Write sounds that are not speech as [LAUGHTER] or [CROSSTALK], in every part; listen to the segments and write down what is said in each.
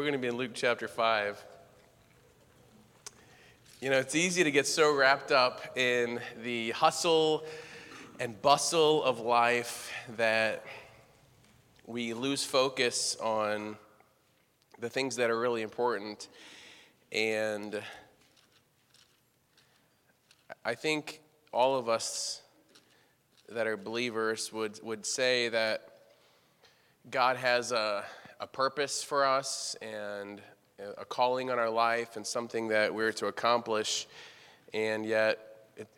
we're going to be in Luke chapter 5. You know, it's easy to get so wrapped up in the hustle and bustle of life that we lose focus on the things that are really important. And I think all of us that are believers would, would say that God has a a purpose for us and a calling on our life and something that we're to accomplish. And yet,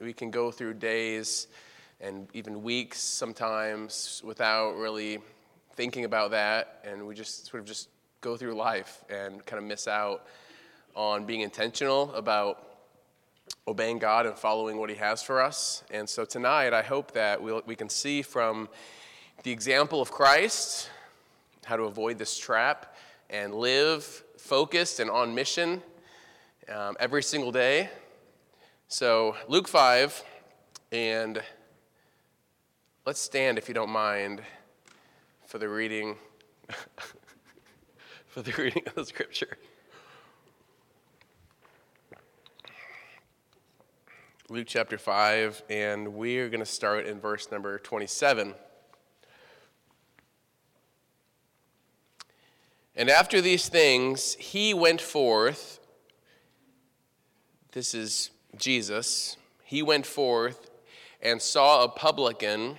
we can go through days and even weeks sometimes without really thinking about that. And we just sort of just go through life and kind of miss out on being intentional about obeying God and following what He has for us. And so tonight, I hope that we'll, we can see from the example of Christ how to avoid this trap and live focused and on mission um, every single day. So, Luke 5, and let's stand, if you don't mind, for the reading. [LAUGHS] for the reading of the scripture. Luke chapter 5, and we are going to start in verse number 27. And after these things, he went forth. This is Jesus. He went forth and saw a publican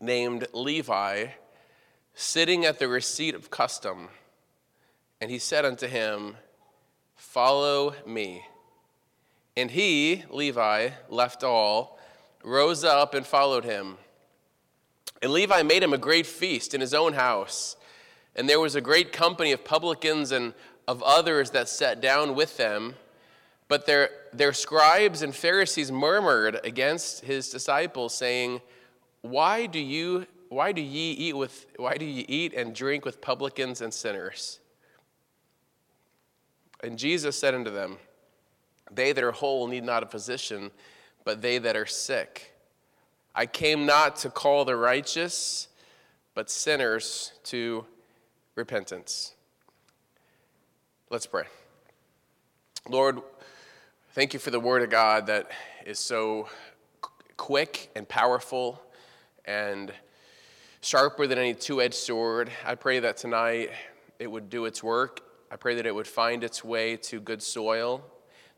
named Levi sitting at the receipt of custom. And he said unto him, Follow me. And he, Levi, left all, rose up and followed him. And Levi made him a great feast in his own house and there was a great company of publicans and of others that sat down with them. But their, their scribes and Pharisees murmured against his disciples, saying, Why do you why do ye eat with why do ye eat and drink with publicans and sinners? And Jesus said unto them, They that are whole need not a physician, but they that are sick. I came not to call the righteous, but sinners to repentance. Let's pray. Lord, thank you for the word of God that is so quick and powerful and sharper than any two edged sword. I pray that tonight it would do its work. I pray that it would find its way to good soil,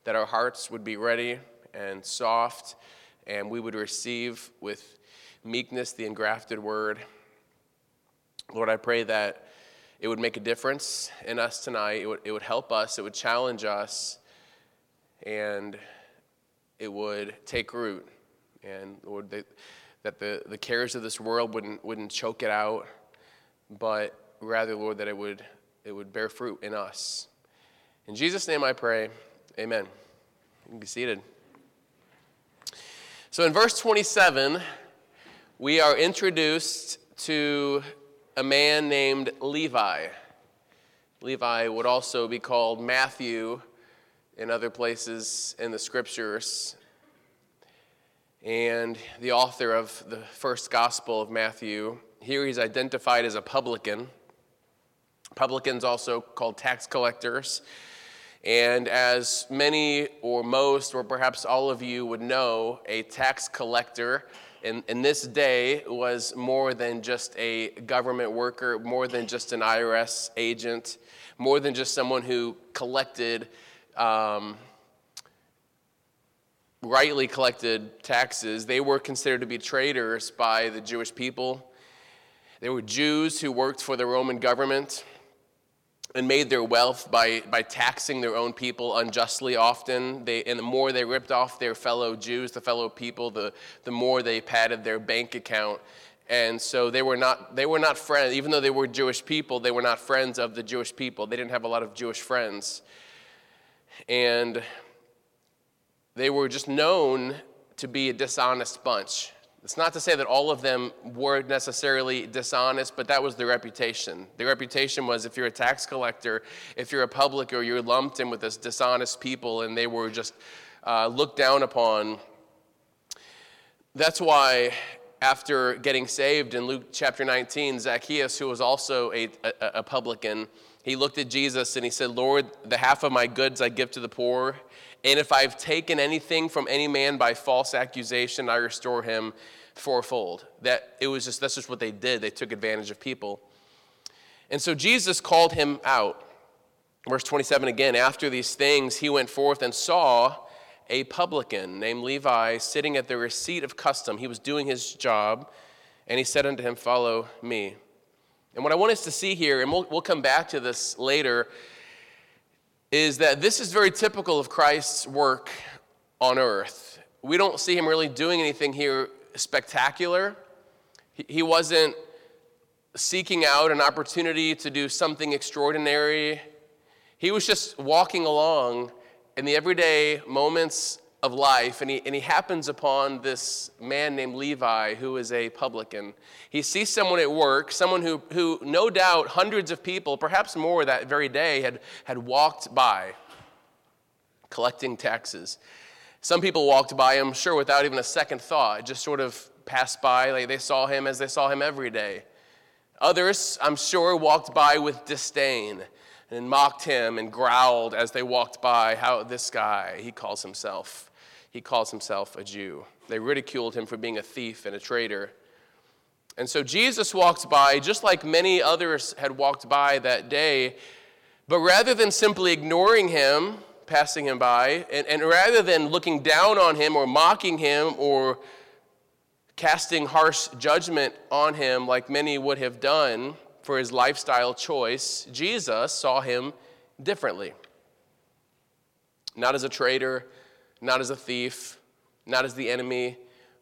that our hearts would be ready and soft, and we would receive with meekness the engrafted word. Lord, I pray that it would make a difference in us tonight. It would, it would help us, it would challenge us, and it would take root. And Lord, that, that the, the cares of this world wouldn't, wouldn't choke it out, but rather, Lord, that it would, it would bear fruit in us. In Jesus' name I pray, amen. You can be seated. So in verse 27, we are introduced to a man named Levi. Levi would also be called Matthew in other places in the scriptures. And the author of the first gospel of Matthew, here he's identified as a publican. Publicans also called tax collectors. And as many or most, or perhaps all of you would know, a tax collector in, in this day was more than just a government worker, more than just an IRS agent, more than just someone who collected, um, rightly collected taxes. They were considered to be traitors by the Jewish people. They were Jews who worked for the Roman government and made their wealth by, by taxing their own people unjustly often. They, and the more they ripped off their fellow Jews, the fellow people, the, the more they padded their bank account. And so they were not they were not friends, even though they were Jewish people, they were not friends of the Jewish people. They didn't have a lot of Jewish friends. And they were just known to be a dishonest bunch. It's not to say that all of them were necessarily dishonest, but that was their reputation. Their reputation was if you're a tax collector, if you're a publican, you're lumped in with this dishonest people, and they were just uh, looked down upon. That's why, after getting saved in Luke chapter 19, Zacchaeus, who was also a, a, a publican, he looked at Jesus and he said, Lord, the half of my goods I give to the poor. And if I've taken anything from any man by false accusation, I restore him fourfold. That it was just that's just what they did. They took advantage of people. And so Jesus called him out. Verse 27 again, after these things, he went forth and saw a publican named Levi sitting at the receipt of custom. He was doing his job, and he said unto him, Follow me. And what I want us to see here, and we'll, we'll come back to this later, is that this is very typical of Christ's work on earth. We don't see him really doing anything here spectacular. He wasn't seeking out an opportunity to do something extraordinary. He was just walking along in the everyday moments of life, and he, and he happens upon this man named Levi who is a publican. He sees someone at work, someone who, who no doubt hundreds of people, perhaps more that very day, had, had walked by collecting taxes. Some people walked by, I'm sure, without even a second thought, just sort of passed by. Like they saw him as they saw him every day. Others, I'm sure, walked by with disdain and mocked him and growled as they walked by. How this guy, he calls himself, he calls himself a Jew. They ridiculed him for being a thief and a traitor. And so Jesus walked by, just like many others had walked by that day, but rather than simply ignoring him, passing him by, and, and rather than looking down on him or mocking him or casting harsh judgment on him like many would have done for his lifestyle choice, Jesus saw him differently. Not as a traitor, not as a thief, not as the enemy,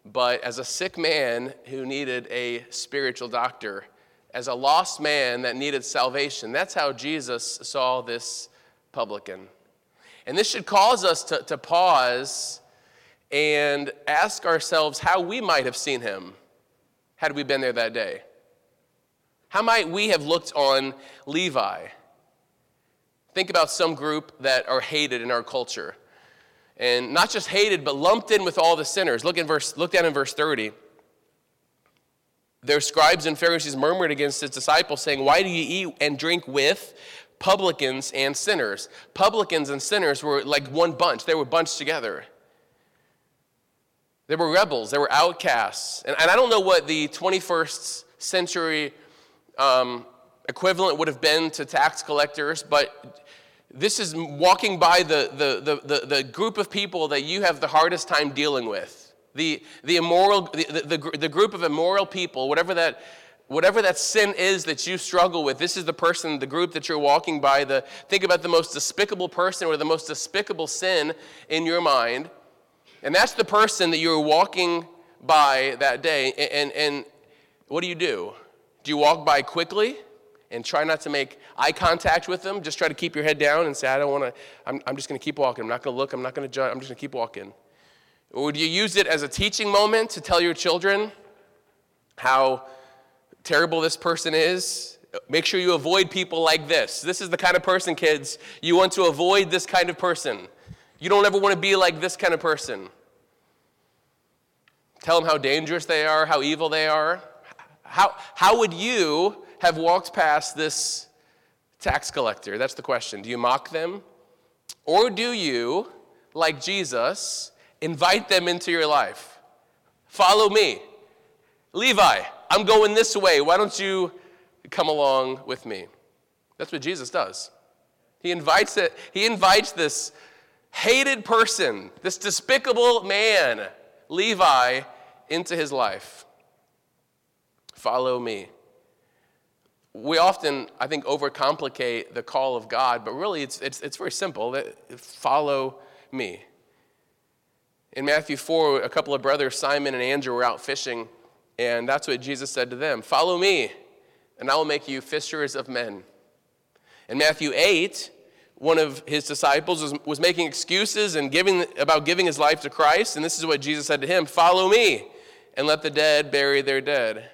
but as a sick man who needed a spiritual doctor, as a lost man that needed salvation. That's how Jesus saw this publican. And this should cause us to, to pause and ask ourselves how we might have seen him had we been there that day. How might we have looked on Levi? Think about some group that are hated in our culture. And not just hated, but lumped in with all the sinners. Look, in verse, look down in verse 30. Their scribes and Pharisees murmured against his disciples, saying, Why do you eat and drink with publicans and sinners? Publicans and sinners were like one bunch, they were bunched together. They were rebels, they were outcasts. And, and I don't know what the 21st century um, equivalent would have been to tax collectors, but this is walking by the, the, the, the, group of people that you have the hardest time dealing with. The, the immoral, the, the, the group of immoral people, whatever that, whatever that sin is that you struggle with, this is the person, the group that you're walking by. The, think about the most despicable person or the most despicable sin in your mind. And that's the person that you're walking by that day. And, and, and what do you do? Do you walk by quickly and try not to make eye contact with them? Just try to keep your head down and say, I don't want to, I'm, I'm just going to keep walking. I'm not going to look. I'm not going to judge. I'm just going to keep walking. Or do you use it as a teaching moment to tell your children how terrible this person is? Make sure you avoid people like this. This is the kind of person, kids, you want to avoid this kind of person. You don't ever want to be like this kind of person. Tell them how dangerous they are, how evil they are. How, how would you have walked past this tax collector? That's the question. Do you mock them? Or do you, like Jesus, invite them into your life? Follow me. Levi, I'm going this way. Why don't you come along with me? That's what Jesus does. He invites it, he invites this hated person, this despicable man, Levi, into his life. Follow me. We often, I think, overcomplicate the call of God, but really it's, it's, it's very simple. Follow me. In Matthew 4, a couple of brothers, Simon and Andrew, were out fishing, and that's what Jesus said to them Follow me, and I will make you fishers of men. In Matthew 8, one of his disciples was, was making excuses and giving about giving his life to Christ, and this is what Jesus said to him Follow me, and let the dead bury their dead.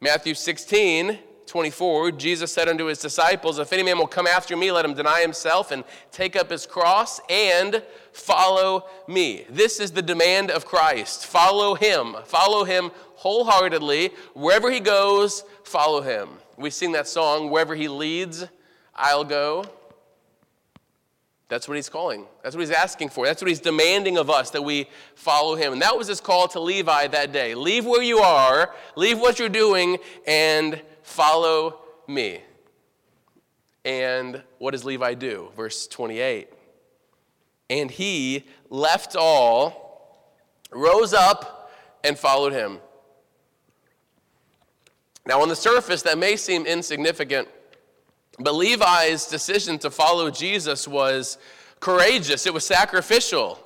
Matthew 16, 24, Jesus said unto his disciples, If any man will come after me, let him deny himself and take up his cross and follow me. This is the demand of Christ. Follow him. Follow him wholeheartedly. Wherever he goes, follow him. We sing that song, Wherever he leads, I'll go. That's what he's calling. That's what he's asking for. That's what he's demanding of us that we follow him. And that was his call to Levi that day. Leave where you are, leave what you're doing, and follow me. And what does Levi do? Verse 28. And he left all, rose up, and followed him. Now, on the surface, that may seem insignificant but Levi's decision to follow Jesus was courageous, it was sacrificial.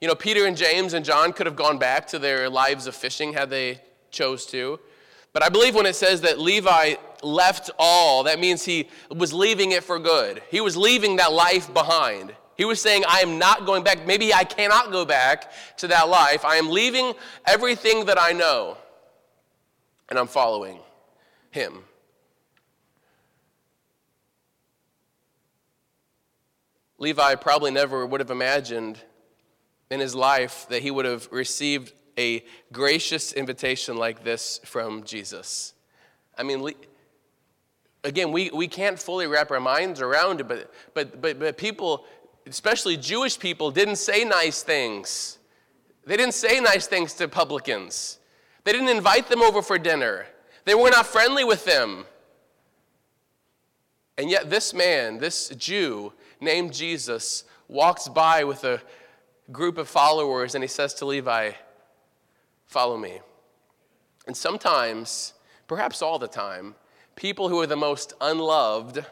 You know, Peter and James and John could have gone back to their lives of fishing had they chose to. But I believe when it says that Levi left all, that means he was leaving it for good. He was leaving that life behind. He was saying, I am not going back. Maybe I cannot go back to that life. I am leaving everything that I know, and I'm following him. Levi probably never would have imagined in his life that he would have received a gracious invitation like this from Jesus. I mean, again, we, we can't fully wrap our minds around it, but, but, but, but people, especially Jewish people, didn't say nice things. They didn't say nice things to publicans. They didn't invite them over for dinner. They were not friendly with them. And yet, this man, this Jew, named Jesus walks by with a group of followers and he says to Levi, Follow me. And sometimes, perhaps all the time, people who are the most unloved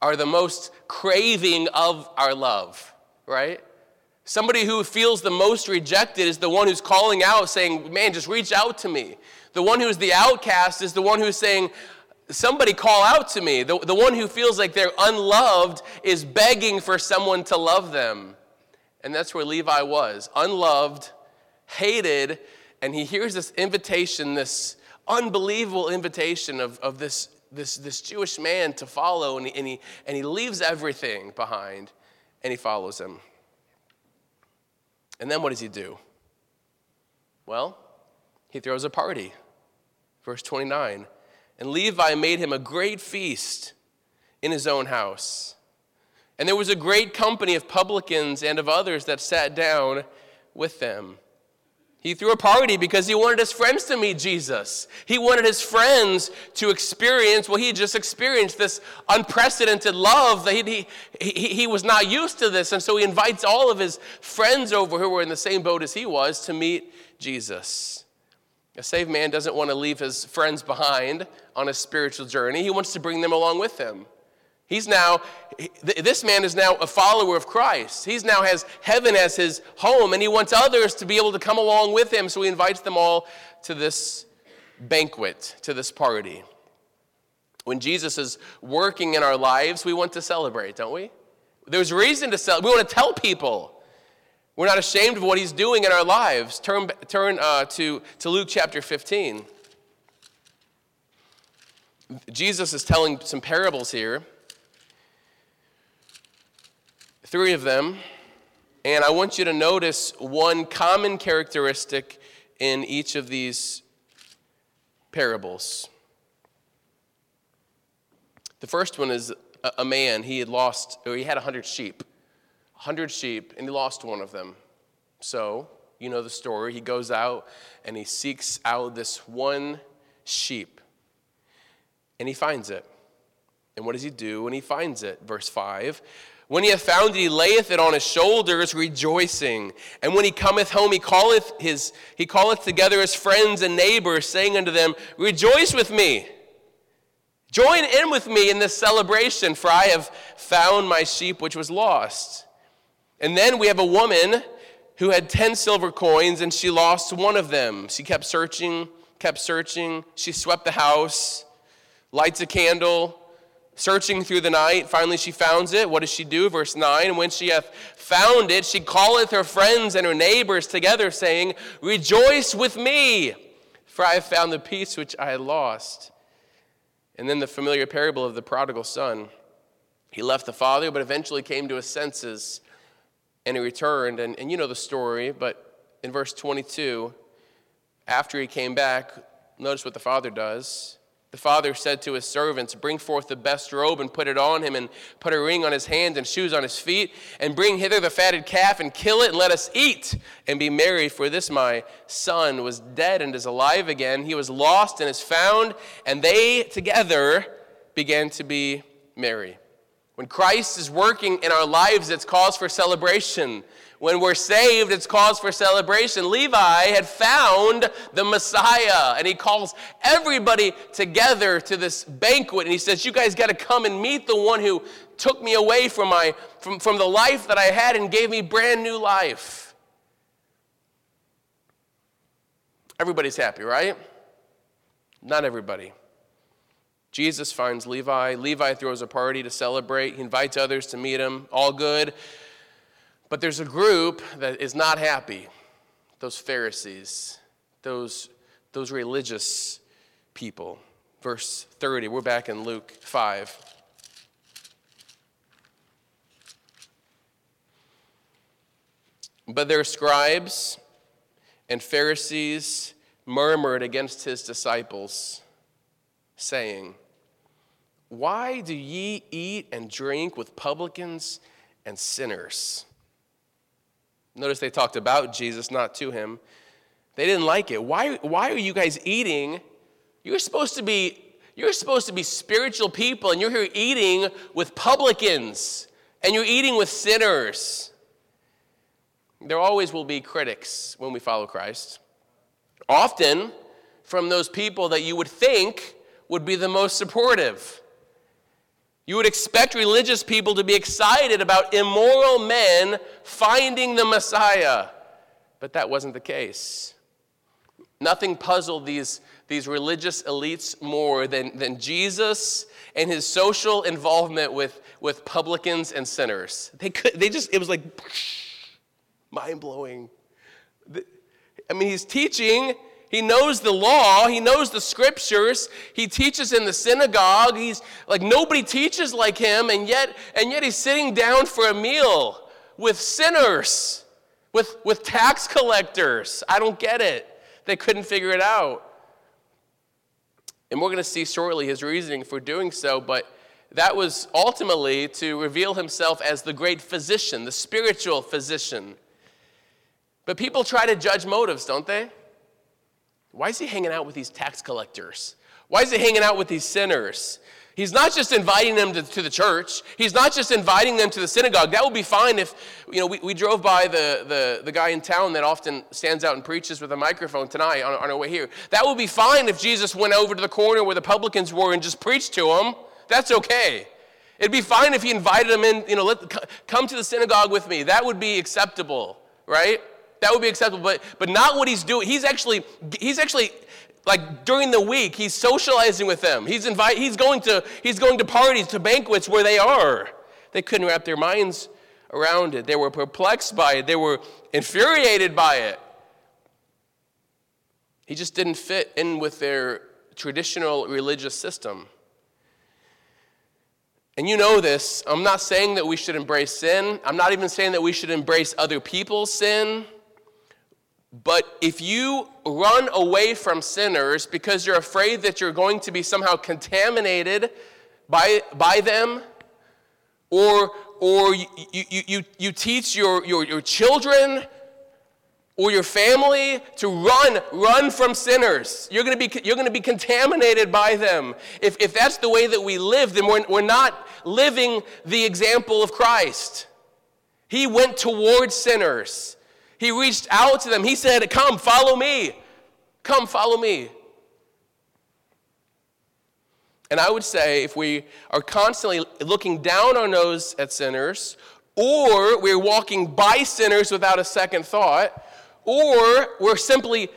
are the most craving of our love, right? Somebody who feels the most rejected is the one who's calling out, saying, Man, just reach out to me. The one who's the outcast is the one who's saying, somebody call out to me. The, the one who feels like they're unloved is begging for someone to love them. And that's where Levi was unloved, hated, and he hears this invitation, this unbelievable invitation of, of this, this, this Jewish man to follow, and he, and, he, and he leaves everything behind and he follows him. And then what does he do? Well, he throws a party. Verse 29. And Levi made him a great feast in his own house. And there was a great company of publicans and of others that sat down with them. He threw a party because he wanted his friends to meet Jesus. He wanted his friends to experience what he just experienced this unprecedented love that he, he, he was not used to this. And so he invites all of his friends over who were in the same boat as he was to meet Jesus. A saved man doesn't want to leave his friends behind on a spiritual journey, he wants to bring them along with him. He's now, this man is now a follower of Christ. He's now has heaven as his home, and he wants others to be able to come along with him. So he invites them all to this banquet, to this party. When Jesus is working in our lives, we want to celebrate, don't we? There's reason to celebrate. We want to tell people. We're not ashamed of what he's doing in our lives. Turn, turn uh, to, to Luke chapter 15. Jesus is telling some parables here, three of them, and I want you to notice one common characteristic in each of these parables. The first one is a man, he had lost, or he had a hundred sheep. 100 sheep, and he lost one of them. So, you know the story. He goes out and he seeks out this one sheep, and he finds it. And what does he do when he finds it? Verse 5 When he hath found it, he layeth it on his shoulders, rejoicing. And when he cometh home, he calleth, his, he calleth together his friends and neighbors, saying unto them, Rejoice with me. Join in with me in this celebration, for I have found my sheep which was lost. And then we have a woman who had 10 silver coins and she lost one of them. She kept searching, kept searching. She swept the house, lights a candle, searching through the night. Finally, she finds it. What does she do? Verse 9 when she hath found it, she calleth her friends and her neighbors together, saying, Rejoice with me, for I have found the piece which I lost. And then the familiar parable of the prodigal son. He left the father, but eventually came to his senses and he returned. And, and you know the story, but in verse 22, after he came back, notice what the father does. The father said to his servants, Bring forth the best robe and put it on him, and put a ring on his hand and shoes on his feet, and bring hither the fatted calf and kill it, and let us eat and be merry. For this my son was dead and is alive again. He was lost and is found, and they together began to be merry. When Christ is working in our lives, it's cause for celebration. When we're saved, it's cause for celebration. Levi had found the Messiah, and he calls everybody together to this banquet, and he says, You guys got to come and meet the one who took me away from, my, from, from the life that I had and gave me brand new life. Everybody's happy, right? Not everybody. Jesus finds Levi. Levi throws a party to celebrate. He invites others to meet him. All good. But there's a group that is not happy those Pharisees, those, those religious people. Verse 30, we're back in Luke 5. But their scribes and Pharisees murmured against his disciples, saying, Why do ye eat and drink with publicans and sinners? Notice they talked about Jesus, not to him. They didn't like it. Why, why are you guys eating? You're supposed to be you're supposed to be spiritual people and you're here eating with publicans and you're eating with sinners. There always will be critics when we follow Christ. Often from those people that you would think would be the most supportive. You would expect religious people to be excited about immoral men finding the Messiah, but that wasn't the case. Nothing puzzled these, these religious elites more than, than Jesus and his social involvement with, with publicans and sinners. They, could, they just, it was like [LAUGHS] mind blowing. I mean, he's teaching he knows the law, he knows the scriptures. He teaches in the synagogue. He's like nobody teaches like him and yet and yet he's sitting down for a meal with sinners, with with tax collectors. I don't get it. They couldn't figure it out. And we're going to see shortly his reasoning for doing so, but that was ultimately to reveal himself as the great physician, the spiritual physician. But people try to judge motives, don't they? Why is he hanging out with these tax collectors? Why is he hanging out with these sinners? He's not just inviting them to, to, the church. He's not just inviting them to the synagogue. That would be fine if, you know, we, we drove by the, the, the guy in town that often stands out and preaches with a microphone tonight on, on our way here. That would be fine if Jesus went over to the corner where the publicans were and just preached to them. That's okay. It'd be fine if he invited them in, you know, let, come to the synagogue with me. That would be acceptable, right? That would be acceptable, but, but not what he's doing. He's actually, he's actually like during the week, he's socializing with them. He's invite, he's going to, he's going to parties, to banquets where they are. They couldn't wrap their minds around it. They were perplexed by it. They were infuriated by it. He just didn't fit in with their traditional religious system. And you know this. I'm not saying that we should embrace sin. I'm not even saying that we should embrace other people's sin. But if you run away from sinners because you're afraid that you're going to be somehow contaminated by, by them, or, or you, you, you, you teach your, your, your children or your family to run, run from sinners. You're going to be, you're going to be contaminated by them. If, if that's the way that we live, then we're, we're not living the example of Christ. He went towards sinners. He reached out to them. He said, Come, follow me. Come, follow me. And I would say if we are constantly looking down our nose at sinners, or we're walking by sinners without a second thought, or we're simply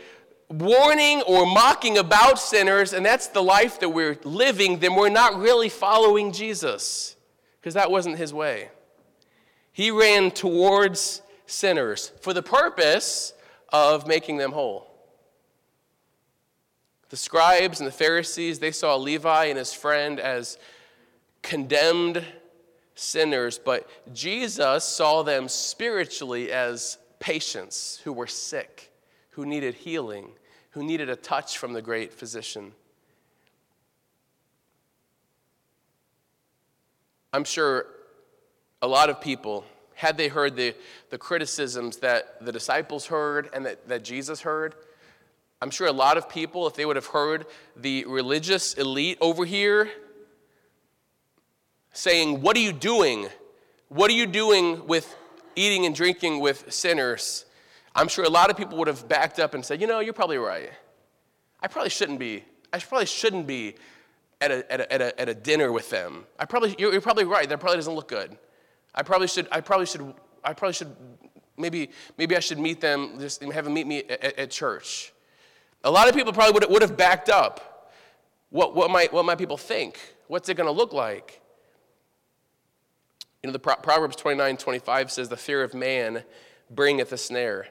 warning or mocking about sinners, and that's the life that we're living, then we're not really following Jesus, because that wasn't his way. He ran towards sinners for the purpose of making them whole. The scribes and the Pharisees, they saw Levi and his friend as condemned sinners, but Jesus saw them spiritually as patients who were sick, who needed healing, who needed a touch from the great physician. I'm sure a lot of people had they heard the, the criticisms that the disciples heard and that, that Jesus heard, I'm sure a lot of people, if they would have heard the religious elite over here saying, What are you doing? What are you doing with eating and drinking with sinners? I'm sure a lot of people would have backed up and said, You know, you're probably right. I probably shouldn't be. I probably shouldn't be at a, at a, at a, at a dinner with them. I probably, you're, you're probably right. That probably doesn't look good. I probably should, I probably should, I probably should, maybe, maybe I should meet them, just have them meet me at, at church. A lot of people probably would, would have backed up. What, what, might, what might people think? What's it going to look like? You know, the Proverbs 29 25 says, The fear of man bringeth a snare.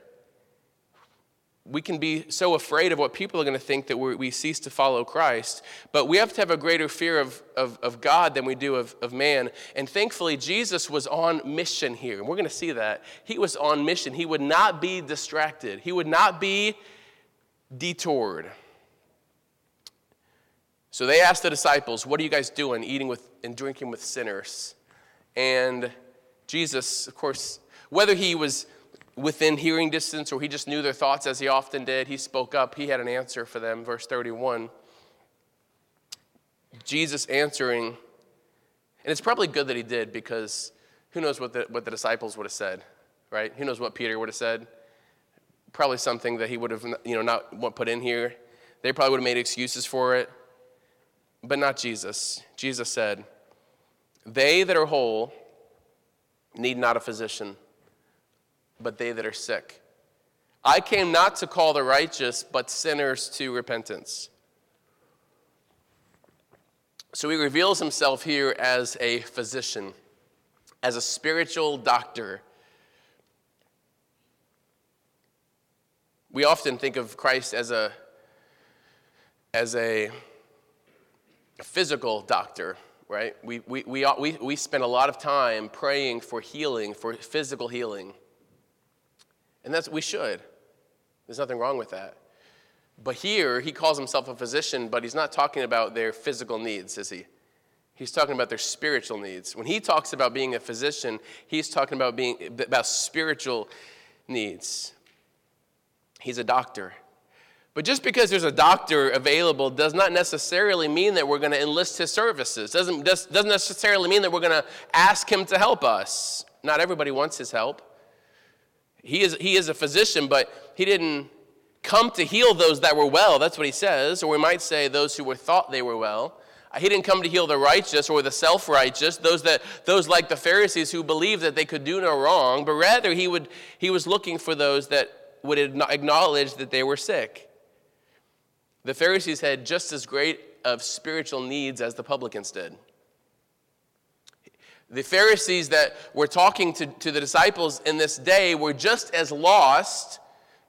We can be so afraid of what people are going to think that we cease to follow Christ, but we have to have a greater fear of, of, of God than we do of, of man. And thankfully, Jesus was on mission here. And we're going to see that. He was on mission. He would not be distracted, he would not be detoured. So they asked the disciples, What are you guys doing, eating with and drinking with sinners? And Jesus, of course, whether he was within hearing distance or he just knew their thoughts as he often did, he spoke up. He had an answer for them. Verse 31. Jesus answering, and it's probably good that he did because who knows what the, what the disciples would have said, right? Who knows what Peter would have said? Probably something that he would have you know, not put in here. They probably would have made excuses for it, but not Jesus. Jesus said, They that are whole need not a physician but they that are sick. I came not to call the righteous, but sinners to repentance. So he reveals himself here as a physician, as a spiritual doctor. We often think of Christ as a, as a physical doctor, right? We, we, we, we, we spend a lot of time praying for healing, for physical healing. And that's we should. There's nothing wrong with that. But here, he calls himself a physician, but he's not talking about their physical needs, is he? He's talking about their spiritual needs. When he talks about being a physician, he's talking about being about spiritual needs. He's a doctor. But just because there's a doctor available does not necessarily mean that we're going to enlist his services. Doesn't, doesn't necessarily mean that we're going to ask him to help us. Not everybody wants his help. He is, he is a physician, but he didn't come to heal those that were well. That's what he says. Or we might say those who were thought they were well. Uh, he didn't come to heal the righteous or the self righteous, those, that, those like the Pharisees who believed that they could do no wrong, but rather he, would, he was looking for those that would acknowledge that they were sick. The Pharisees had just as great of spiritual needs as the publicans did. The Pharisees that were talking to, to the disciples in this day were just as lost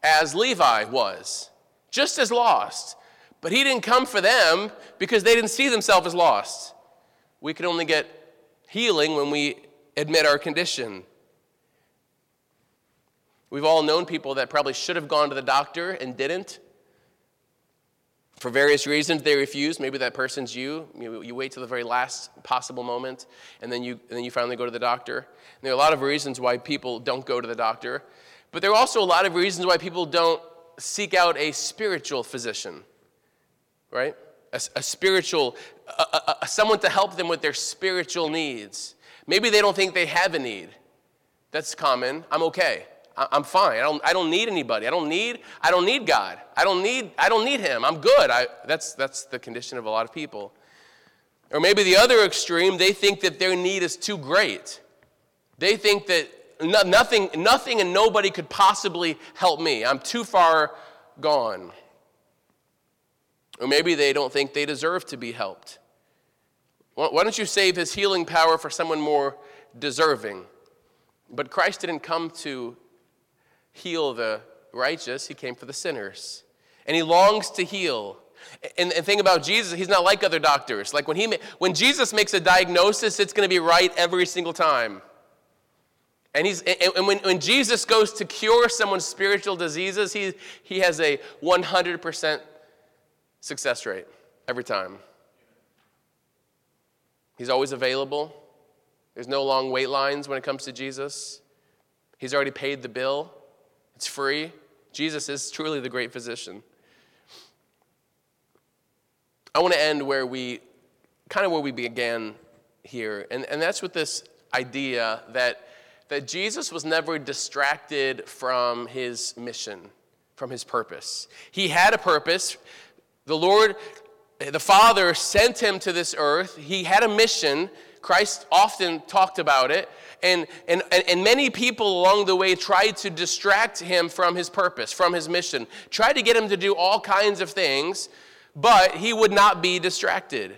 as Levi was. Just as lost. But he didn't come for them because they didn't see themselves as lost. We can only get healing when we admit our condition. We've all known people that probably should have gone to the doctor and didn't for various reasons they refuse. Maybe that person's you. you you, wait till the very last possible moment and then you and then you finally go to the doctor. And there are a lot of reasons why people don't go to the doctor but there are also a lot of reasons why people don't seek out a spiritual physician right? A, a spiritual a, a, someone to help them with their spiritual needs. Maybe they don't think they have a need. That's common. I'm okay I'm fine. I don't, I don't need anybody. I don't need, I don't need God. I don't need, I don't need him. I'm good. I, that's, that's the condition of a lot of people. Or maybe the other extreme, they think that their need is too great. They think that no, nothing, nothing and nobody could possibly help me. I'm too far gone. Or maybe they don't think they deserve to be helped. Why don't you save his healing power for someone more deserving? But Christ didn't come to heal the righteous, he came for the sinners. And he longs to heal. And the thing about Jesus, he's not like other doctors. Like when, he, when Jesus makes a diagnosis, it's going to be right every single time. And, he's, and when, when Jesus goes to cure someone's spiritual diseases, he, he has a 100% success rate every time. He's always available, There's no long wait lines when it comes to Jesus. He's already paid the bill, it's free. Jesus is truly the great physician. I want to end where we, kind of where we began here, and, and that's with this idea that, that Jesus was never distracted from his mission, from his purpose. He had a purpose. The Lord, the Father sent him to this earth. He had a mission. Christ often talked about it. And, and, and many people along the way tried to distract him from his purpose, from his mission, tried to get him to do all kinds of things, but he would not be distracted.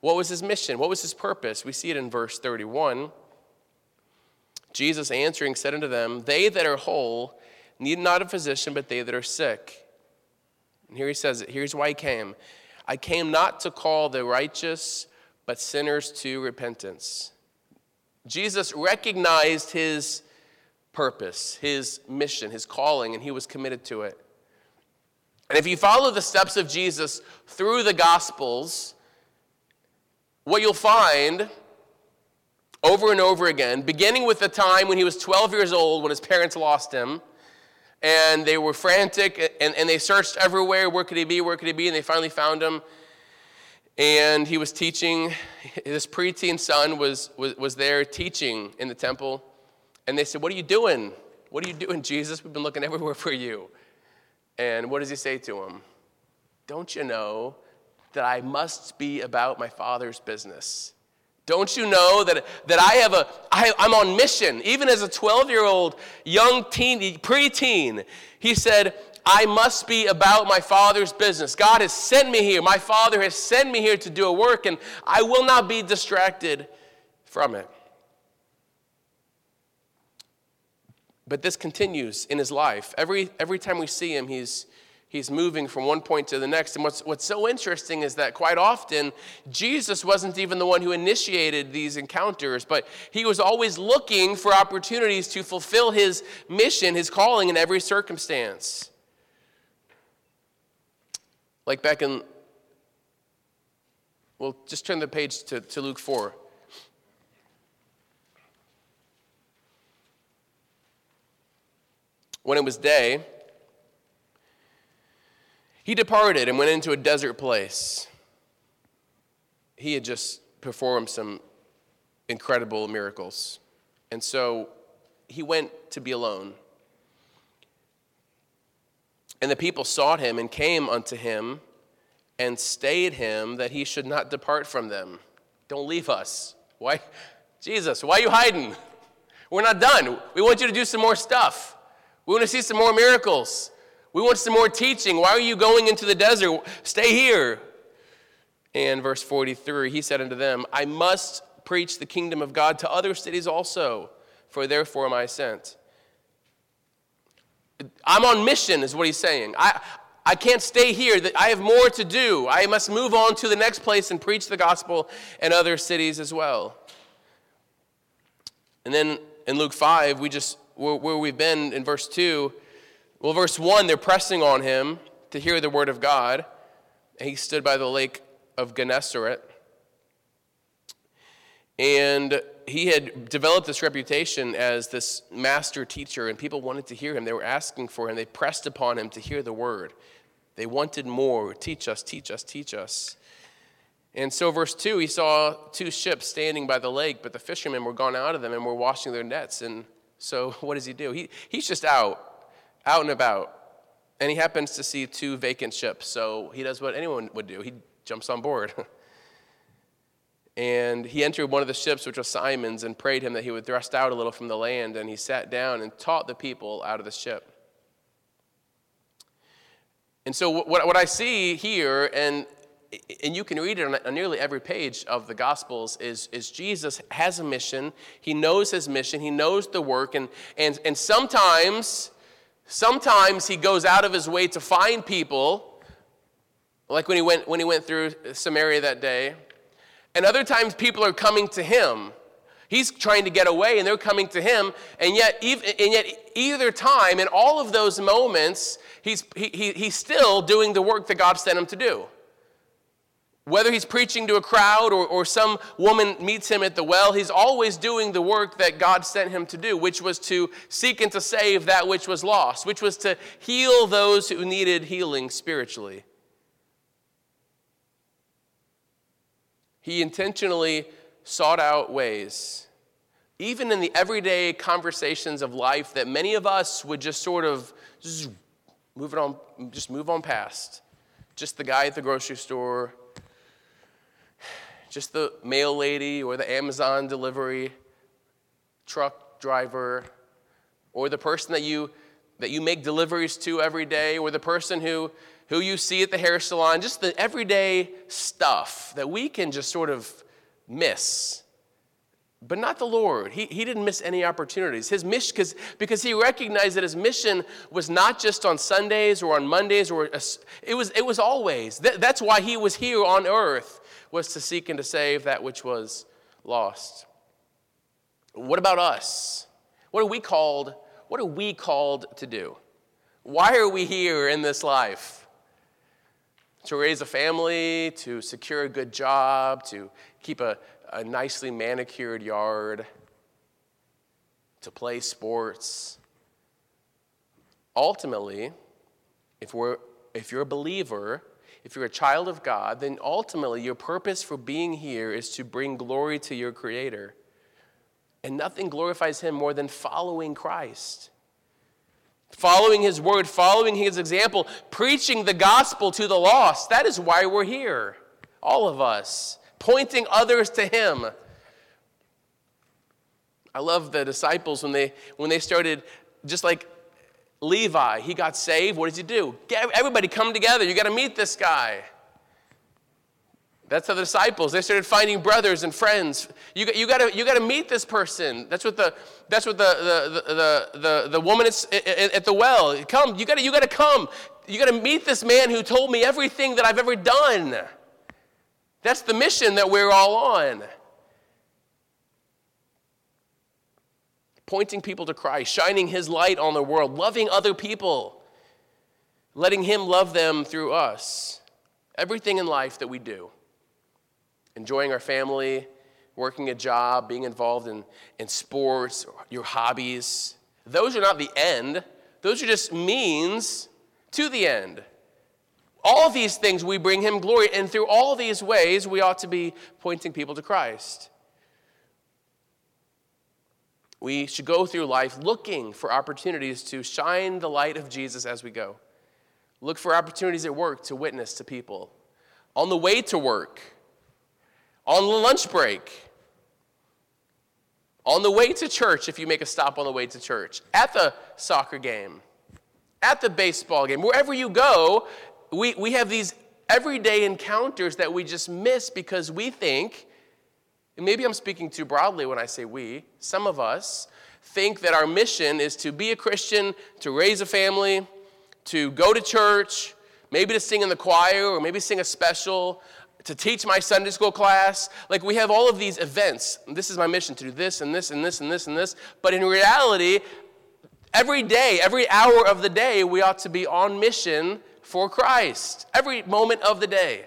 What was his mission? What was his purpose? We see it in verse 31. Jesus answering said unto them, They that are whole need not a physician, but they that are sick. And here he says it. Here's why he came I came not to call the righteous, but sinners to repentance. Jesus recognized his purpose, his mission, his calling, and he was committed to it. And if you follow the steps of Jesus through the Gospels, what you'll find over and over again, beginning with the time when he was 12 years old when his parents lost him, and they were frantic and, and they searched everywhere where could he be, where could he be, and they finally found him. And he was teaching, his preteen son was, was, was there teaching in the temple. And they said, What are you doing? What are you doing, Jesus? We've been looking everywhere for you. And what does he say to him? Don't you know that I must be about my Father's business. Don't you know that, that I have a, I, I'm on mission? Even as a 12 year old young teen, preteen, he said, I must be about my Father's business. God has sent me here. My Father has sent me here to do a work, and I will not be distracted from it. But this continues in his life. Every, every time we see him, he's, he's moving from one point to the next. And what's, what's so interesting is that quite often, Jesus wasn't even the one who initiated these encounters, but he was always looking for opportunities to fulfill his mission, his calling in every circumstance. Like back in, well, just turn the page to, to Luke 4. When it was day, he departed and went into a desert place. He had just performed some incredible miracles. And so he went to be alone. And the people sought him and came unto him and stayed him that he should not depart from them. Don't leave us. Why? Jesus, why are you hiding? We're not done. We want you to do some more stuff. We want to see some more miracles. We want some more teaching. Why are you going into the desert? Stay here. And verse 43 he said unto them, I must preach the kingdom of God to other cities also, for therefore am I sent. I'm on mission, is what he's saying. I, I can't stay here. I have more to do. I must move on to the next place and preach the gospel in other cities as well. And then in Luke 5, we just, where, where we've been in verse 2, well, verse 1, they're pressing on him to hear the word of God. And he stood by the lake of Gennesaret. And he had developed this reputation as this master teacher, and people wanted to hear him. They were asking for him. They pressed upon him to hear the word. They wanted more. Teach us, teach us, teach us. And so, verse 2, he saw two ships standing by the lake, but the fishermen were gone out of them and were washing their nets. And so, [LAUGHS] what does he do? He, he's just out out and about, and he happens to see two vacant ships. So he does what anyone would do he jumps on board. [LAUGHS] and he entered one of the ships, which was Simon's, and prayed him that he would thrust out a little from the land. And he sat down and taught the people out of the ship. And so, what, what I see here, and, and you can read it on, nearly every page of the Gospels, is, is Jesus has a mission. He knows his mission, he knows the work, and, and, and sometimes Sometimes he goes out of his way to find people, like when he went, when he went through Samaria that day. And other times people are coming to him. He's trying to get away and they're coming to him. And yet, and yet either time, in all of those moments, he's, he, he, he's still doing the work that God sent him to do. Whether he's preaching to a crowd or, or some woman meets him at the well, he's always doing the work that God sent him to do, which was to seek and to save that which was lost, which was to heal those who needed healing spiritually. He intentionally sought out ways, even in the everyday conversations of life that many of us would just sort of move it on, just move on past. Just the guy at the grocery store just the mail lady or the Amazon delivery truck driver or the person that you that you make deliveries to every day or the person who who you see at the hair salon just the everyday stuff that we can just sort of miss but not the lord he, he didn't miss any opportunities his mission because because he recognized that his mission was not just on sundays or on mondays or it was it was always that, that's why he was here on earth was to seek and to save that which was lost. What about us? What are we called? What are we called to do? Why are we here in this life? To raise a family, to secure a good job, to keep a, a nicely manicured yard, to play sports. Ultimately, if, we're, if you're a believer, if you're a child of God, then ultimately your purpose for being here is to bring glory to your Creator. And nothing glorifies Him more than following Christ. Following His word, following His example, preaching the gospel to the lost. That is why we're here, all of us, pointing others to Him. I love the disciples when they, when they started just like Levi, he got saved. What does he do? Get everybody come together. You got to meet this guy. That's how the disciples. They started finding brothers and friends. You, you got you to meet this person. That's what the, that's what the, the, the, the, the woman at the well. Come, you gotta, you gotta come. You got to meet this man who told me everything that I've ever done. That's the mission that we're all on. pointing people to Christ, shining His light on the world, loving other people, letting Him love them through us. Everything in life that we do, enjoying our family, working a job, being involved in, in sports, your hobbies, those are not the end. Those are just means to the end. All these things we bring Him glory, and through all these ways, we ought to be pointing people to Christ. We should go through life looking for opportunities to shine the light of Jesus as we go. Look for opportunities at work to witness to people. On the way to work, on the lunch break, on the way to church, if you make a stop on the way to church, at the soccer game, at the baseball game, wherever you go, we, we have these everyday encounters that we just miss because we think and maybe I'm speaking too broadly when I say we. Some of us think that our mission is to be a Christian, to raise a family, to go to church, maybe to sing in the choir, or maybe sing a special, to teach my Sunday school class. Like we have all of these events. This is my mission to do this and this and this and this and this. But in reality, every day, every hour of the day, we ought to be on mission for Christ. Every moment of the day.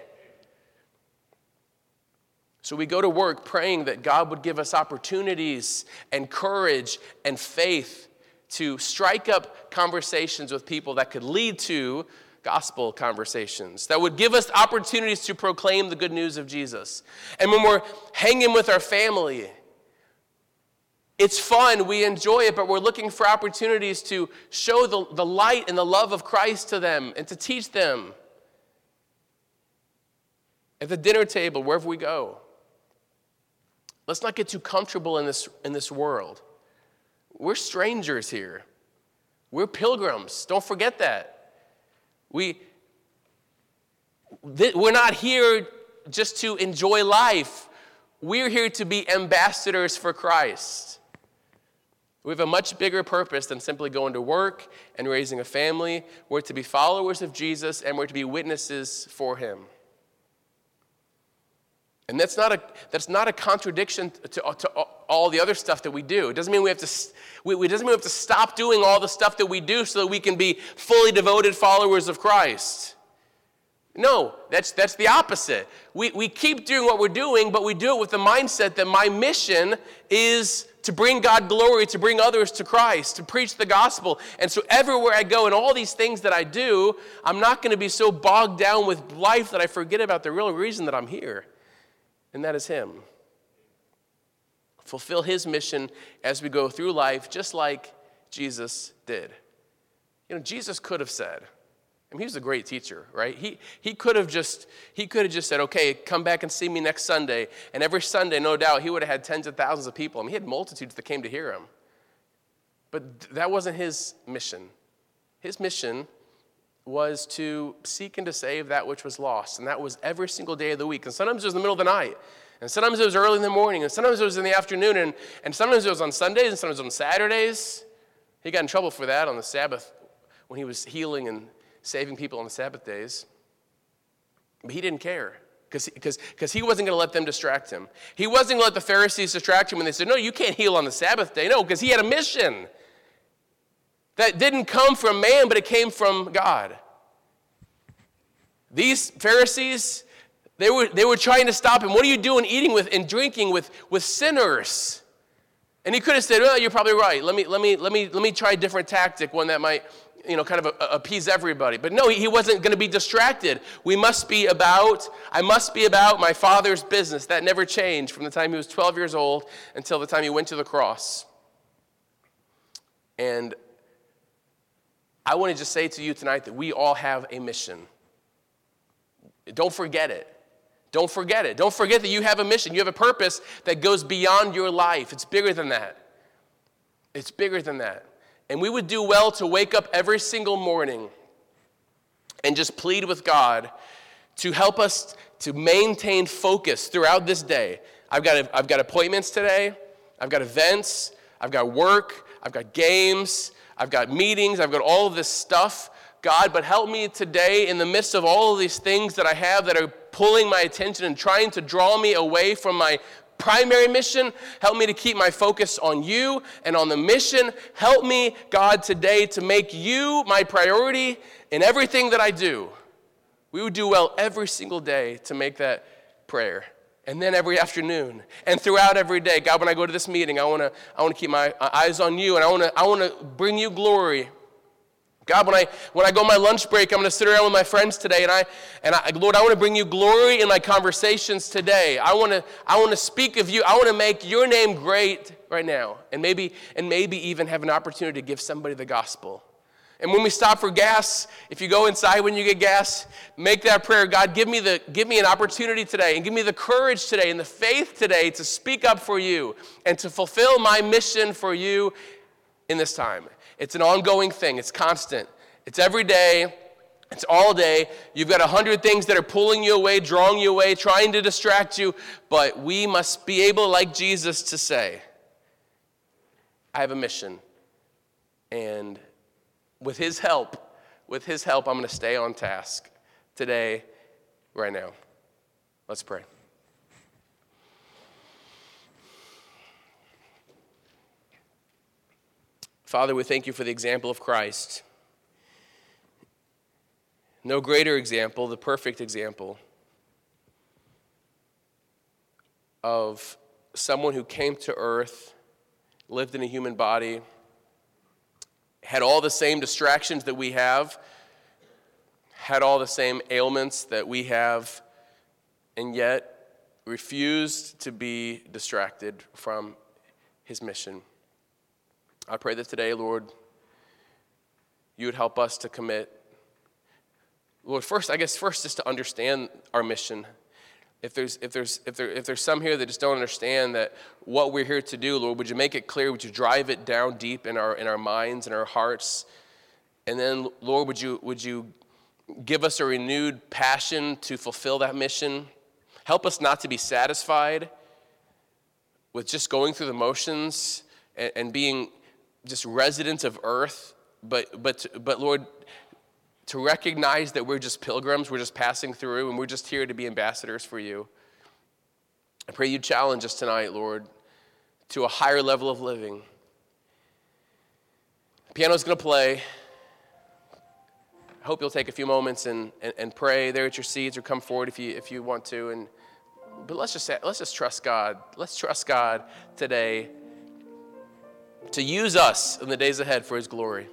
So we go to work praying that God would give us opportunities and courage and faith to strike up conversations with people that could lead to gospel conversations, that would give us opportunities to proclaim the good news of Jesus. And when we're hanging with our family, it's fun, we enjoy it, but we're looking for opportunities to show the, the light and the love of Christ to them and to teach them. At the dinner table, wherever we go. Let's not get too comfortable in this, in this world. We're strangers here. We're pilgrims. Don't forget that. We, th- we're not here just to enjoy life. We're here to be ambassadors for Christ. We have a much bigger purpose than simply going to work and raising a family. We're to be followers of Jesus and we're to be witnesses for him. And that's not a, that's not a contradiction to, to all the other stuff that we do. It doesn't mean we have to, we, it doesn't mean we have to stop doing all the stuff that we do so that we can be fully devoted followers of Christ. No, that's, that's the opposite. We, we keep doing what we're doing, but we do it with the mindset that my mission is to bring God glory, to bring others to Christ, to preach the gospel. And so everywhere I go and all these things that I do, I'm not going to be so bogged down with life that I forget about the real reason that I'm here, and that is Him. Fulfill His mission as we go through life, just like Jesus did. You know, Jesus could have said, I mean, he was a great teacher, right? He, he could have just he could have just said, okay, come back and see me next Sunday. And every Sunday, no doubt, he would have had tens of thousands of people. I mean, he had multitudes that came to hear him. But that wasn't his mission. His mission was to seek and to save that which was lost. And that was every single day of the week. And sometimes it was in the middle of the night. And sometimes it was early in the morning. And sometimes it was in the afternoon. And, and sometimes it was on Sundays and sometimes on Saturdays. He got in trouble for that on the Sabbath when he was healing and saving people on the Sabbath days. But he didn't care because he wasn't going to let them distract him. He wasn't going to let the Pharisees distract him when they said, No, you can't heal on the Sabbath day. No, because he had a mission that didn't come from man, but it came from God. These Pharisees, they were, they were trying to stop him. What are you doing eating with and drinking with, with sinners? And he could have said, Well, you're probably right. Let me, let, me, let, me, let me try a different tactic, one that might you know, kind of appease everybody. But no, he wasn't going to be distracted. We must be about, I must be about my father's business. That never changed from the time he was 12 years old until the time he went to the cross. And I want to just say to you tonight that we all have a mission. Don't forget it. Don't forget it. Don't forget that you have a mission. You have a purpose that goes beyond your life. It's bigger than that. It's bigger than that. And we would do well to wake up every single morning and just plead with God to help us to maintain focus throughout this day. I've got, I've got appointments today, I've got events, I've got work, I've got games, I've got meetings, I've got all of this stuff. God, but help me today in the midst of all of these things that I have that are pulling my attention and trying to draw me away from my primary mission. Help me to keep my focus on you and on the mission. Help me, God, today to make you my priority in everything that I do. We would do well every single day to make that prayer. And then every afternoon and throughout every day, God, when I go to this meeting, I want to I wanna keep my eyes on you and I want to I wanna bring you glory. God, when I, when I go my lunch break, I'm going to sit around with my friends today, and I, and I, Lord, I want to bring you glory in my conversations today. I want to, I want to speak of you. I want to make your name great right now, and maybe, and maybe even have an opportunity to give somebody the gospel. And when we stop for gas, if you go inside when you get gas, make that prayer. God, give me, the, give me an opportunity today and give me the courage today and the faith today to speak up for you and to fulfill my mission for you in this time. It's an ongoing thing, it's constant, it's every day. It's all day. You've got a hundred things that are pulling you away, drawing you away, trying to distract you. But we must be able, like Jesus, to say, I have a mission. And with his help, with his help, I'm going to stay on task today, right now. Let's pray. Father, we thank you for the example of Christ. No greater example, the perfect example of someone who came to earth, lived in a human body, had all the same distractions that we have, had all the same ailments that we have, and yet refused to be distracted from his mission. I pray that today, Lord, you would help us to commit. Lord, first, I guess, first, is to understand our mission. If there's, if, there's, if, there, if there's some here that just don't understand that what we're here to do, Lord, would you make it clear? Would you drive it down deep in our, in our minds and our hearts? And then, Lord, would you, would you give us a renewed passion to fulfill that mission? Help us not to be satisfied with just going through the motions and, and being just residents of earth, but, but, but Lord, to recognize that we're just pilgrims, we're just passing through, and we're just here to be ambassadors for you. I pray you challenge us tonight, Lord, to a higher level of living. The piano's going to play. I hope you'll take a few moments and, and, and pray there at your seats or come forward if you, if you want to. And, but let's just, let's just trust God. Let's trust God today to use us in the days ahead for his glory.